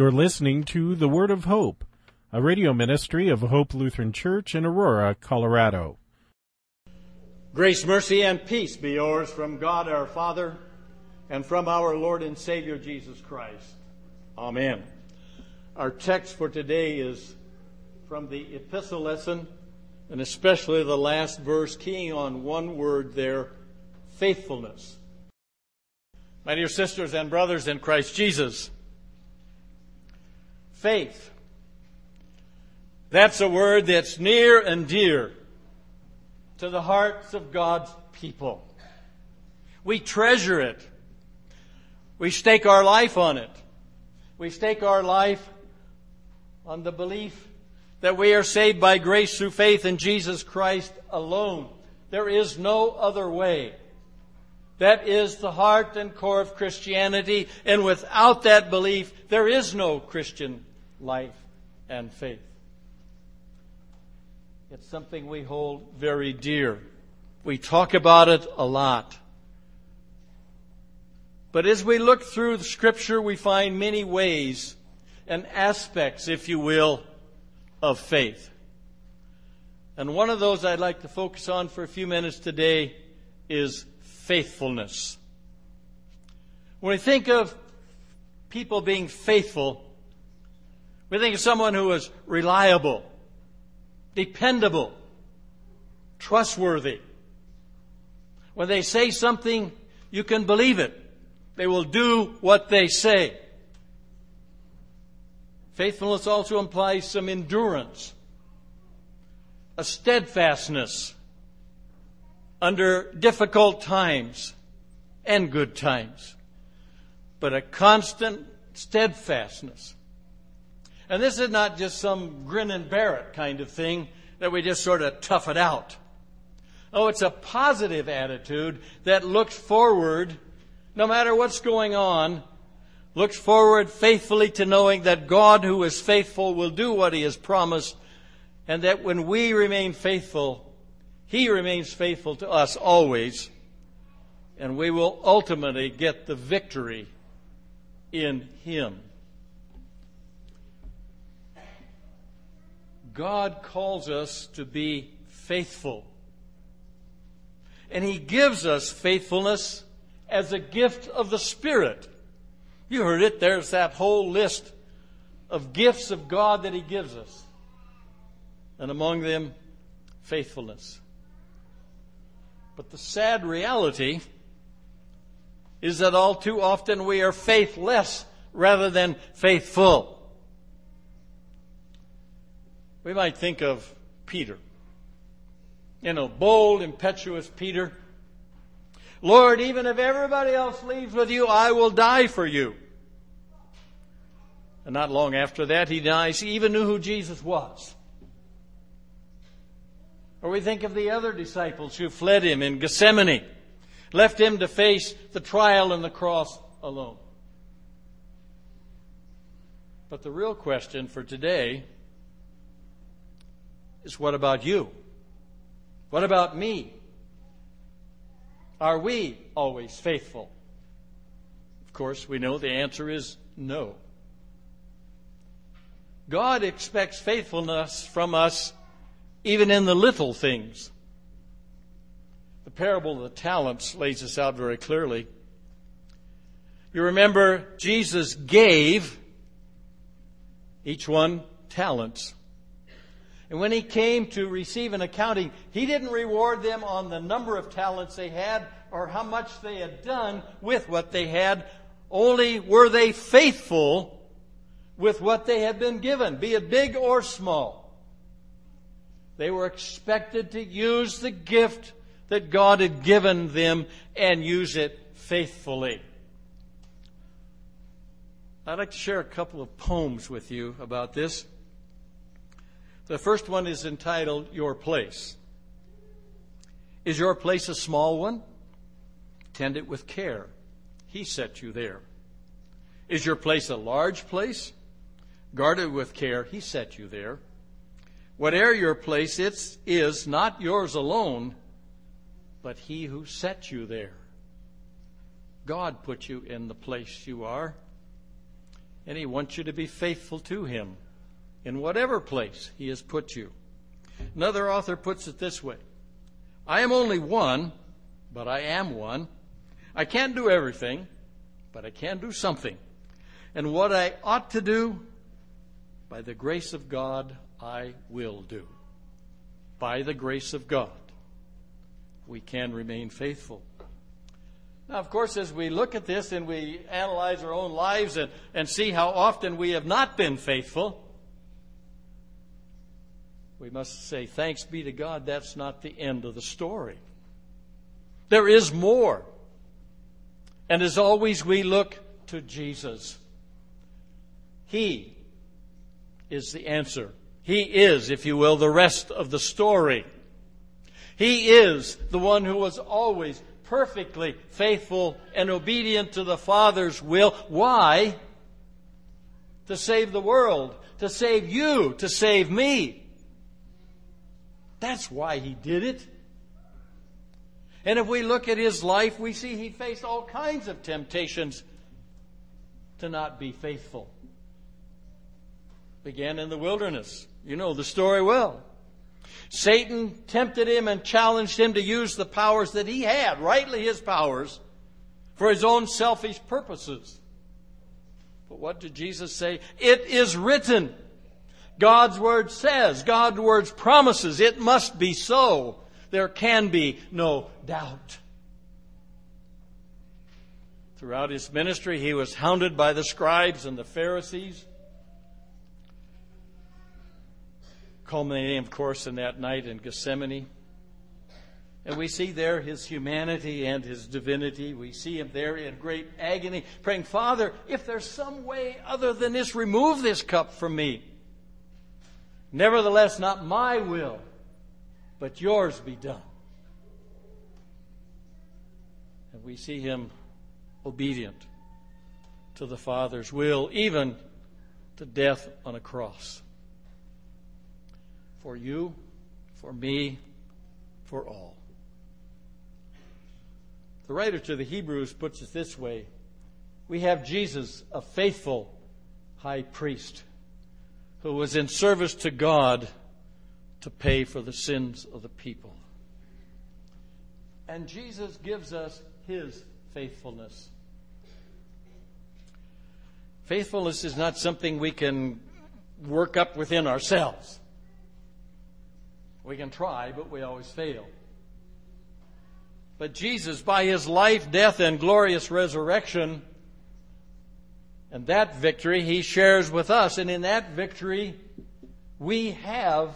You're listening to The Word of Hope, a radio ministry of Hope Lutheran Church in Aurora, Colorado. Grace, mercy, and peace be yours from God our Father and from our Lord and Savior Jesus Christ. Amen. Our text for today is from the epistle lesson, and especially the last verse, keying on one word there faithfulness. My dear sisters and brothers in Christ Jesus, faith. That's a word that's near and dear to the hearts of God's people. We treasure it. We stake our life on it. We stake our life on the belief that we are saved by grace through faith in Jesus Christ alone. There is no other way. That is the heart and core of Christianity, and without that belief, there is no Christian life and faith. It's something we hold very dear. We talk about it a lot. But as we look through the scripture, we find many ways and aspects, if you will, of faith. And one of those I'd like to focus on for a few minutes today is faithfulness. When we think of people being faithful, we think of someone who is reliable, dependable, trustworthy. When they say something, you can believe it. They will do what they say. Faithfulness also implies some endurance, a steadfastness under difficult times and good times, but a constant steadfastness. And this is not just some grin and bear it kind of thing that we just sort of tough it out. Oh, it's a positive attitude that looks forward, no matter what's going on, looks forward faithfully to knowing that God, who is faithful, will do what He has promised, and that when we remain faithful, He remains faithful to us always, and we will ultimately get the victory in Him. God calls us to be faithful. And He gives us faithfulness as a gift of the Spirit. You heard it. There's that whole list of gifts of God that He gives us. And among them, faithfulness. But the sad reality is that all too often we are faithless rather than faithful. We might think of Peter. You know, bold, impetuous Peter. Lord, even if everybody else leaves with you, I will die for you. And not long after that, he dies. He even knew who Jesus was. Or we think of the other disciples who fled him in Gethsemane, left him to face the trial and the cross alone. But the real question for today is what about you? What about me? Are we always faithful? Of course, we know the answer is no. God expects faithfulness from us even in the little things. The parable of the talents lays this out very clearly. You remember Jesus gave each one talents. And when he came to receive an accounting, he didn't reward them on the number of talents they had or how much they had done with what they had. Only were they faithful with what they had been given, be it big or small. They were expected to use the gift that God had given them and use it faithfully. I'd like to share a couple of poems with you about this. The first one is entitled Your Place. Is your place a small one? Tend it with care. He set you there. Is your place a large place? Guard it with care. He set you there. Whate'er your place it is not yours alone, but he who set you there. God put you in the place you are. And He wants you to be faithful to Him in whatever place He has put you. Another author puts it this way I am only one, but I am one. I can't do everything, but I can do something. And what I ought to do, by the grace of God, I will do. By the grace of God, we can remain faithful. Now, of course, as we look at this and we analyze our own lives and, and see how often we have not been faithful, we must say, thanks be to God, that's not the end of the story. There is more. And as always, we look to Jesus. He is the answer. He is, if you will, the rest of the story. He is the one who was always perfectly faithful and obedient to the Father's will. Why? To save the world, to save you, to save me. That's why he did it. And if we look at his life, we see he faced all kinds of temptations to not be faithful. Began in the wilderness. You know the story well. Satan tempted him and challenged him to use the powers that he had, rightly his powers, for his own selfish purposes. But what did Jesus say? It is written. God's word says, God's word promises, it must be so. There can be no doubt. Throughout his ministry, he was hounded by the scribes and the Pharisees. culminating, of course, in that night in Gethsemane. And we see there his humanity and his divinity. We see him there in great agony, praying, Father, if there's some way other than this, remove this cup from me. Nevertheless, not my will, but yours be done. And we see him obedient to the Father's will, even to death on a cross for you, for me, for all. The writer to the Hebrews puts it this way We have Jesus, a faithful high priest, who was in service to God to pay for the sins of the people. And Jesus gives us his faithfulness. Faithfulness is not something we can work up within ourselves. We can try, but we always fail. But Jesus, by his life, death, and glorious resurrection, and that victory he shares with us. And in that victory, we have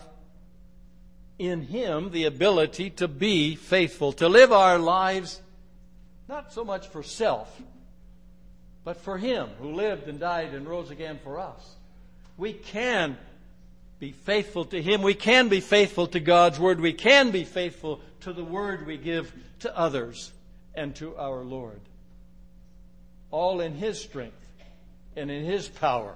in him the ability to be faithful, to live our lives not so much for self, but for him who lived and died and rose again for us. We can be faithful to Him. We can be faithful to God's Word. We can be faithful to the Word we give to others and to our Lord. All in His strength and in His power.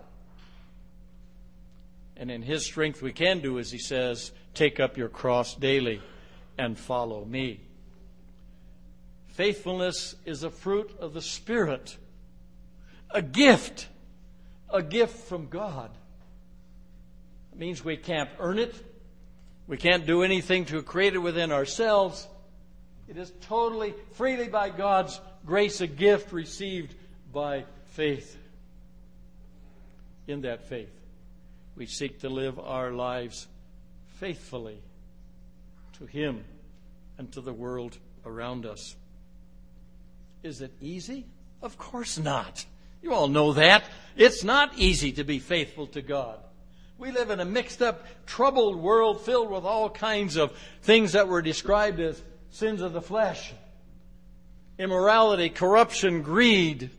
And in His strength, we can do, as He says, take up your cross daily and follow me. Faithfulness is a fruit of the Spirit, a gift, a gift from God It means we can't earn it. We can't do anything to create it within ourselves. It is totally, freely by God's grace, a gift received by faith. In that faith, we seek to live our lives faithfully to Him and to the world around us. Is it easy? Of course not. You all know that. It's not easy to be faithful to God. We live in a mixed up, troubled world filled with all kinds of things that were described as sins of the flesh immorality, corruption, greed,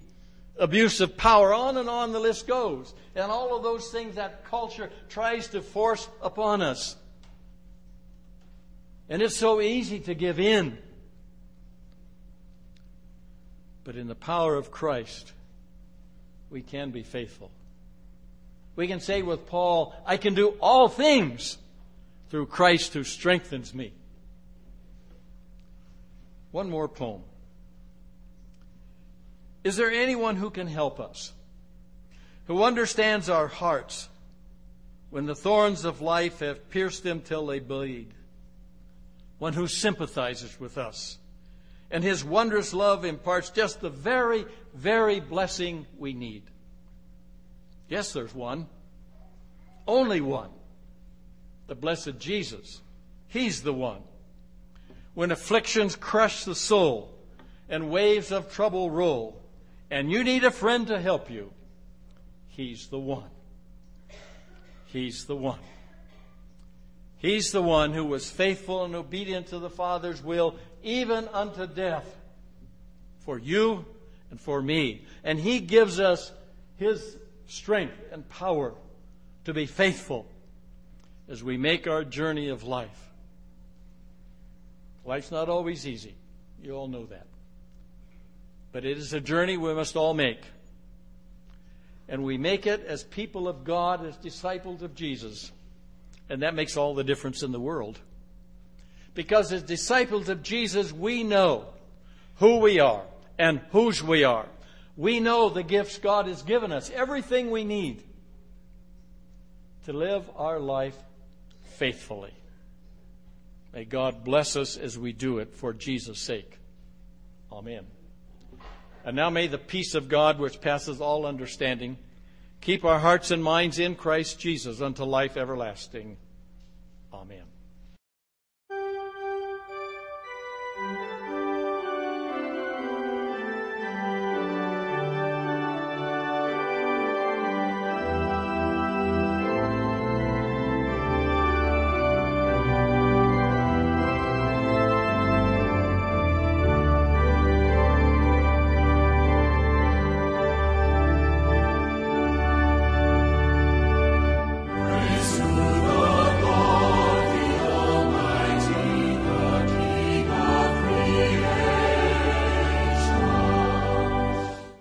abuse of power, on and on the list goes. And all of those things that culture tries to force upon us. And it's so easy to give in. But in the power of Christ, we can be faithful we can say with Paul, I can do all things through Christ who strengthens me. One more poem. Is there anyone who can help us? who understands our hearts when the thorns of life have pierced them till they bleed, one who sympathizes with us. And his wondrous love imparts just the very, very blessing we need. Yes, there's one. Only one. The blessed Jesus. He's the one. When afflictions crush the soul and waves of trouble roll, and you need a friend to help you, He's the one. He's the one. He's the one who was faithful and obedient to the Father's will, even unto death, for you and for me. And He gives us His strength and power to be faithful as we make our journey of life. Life's not always easy. You all know that. But it is a journey we must all make. And we make it as people of God, as disciples of Jesus. And that makes all the difference in the world. Because as disciples of Jesus, we know who we are and whose we are. We know the gifts God has given us, everything we need to live our life faithfully. May God bless us as we do it for Jesus' sake. Amen. And now may the peace of God, which passes all understanding, keep our hearts and minds in Christ Jesus unto life everlasting. Amen.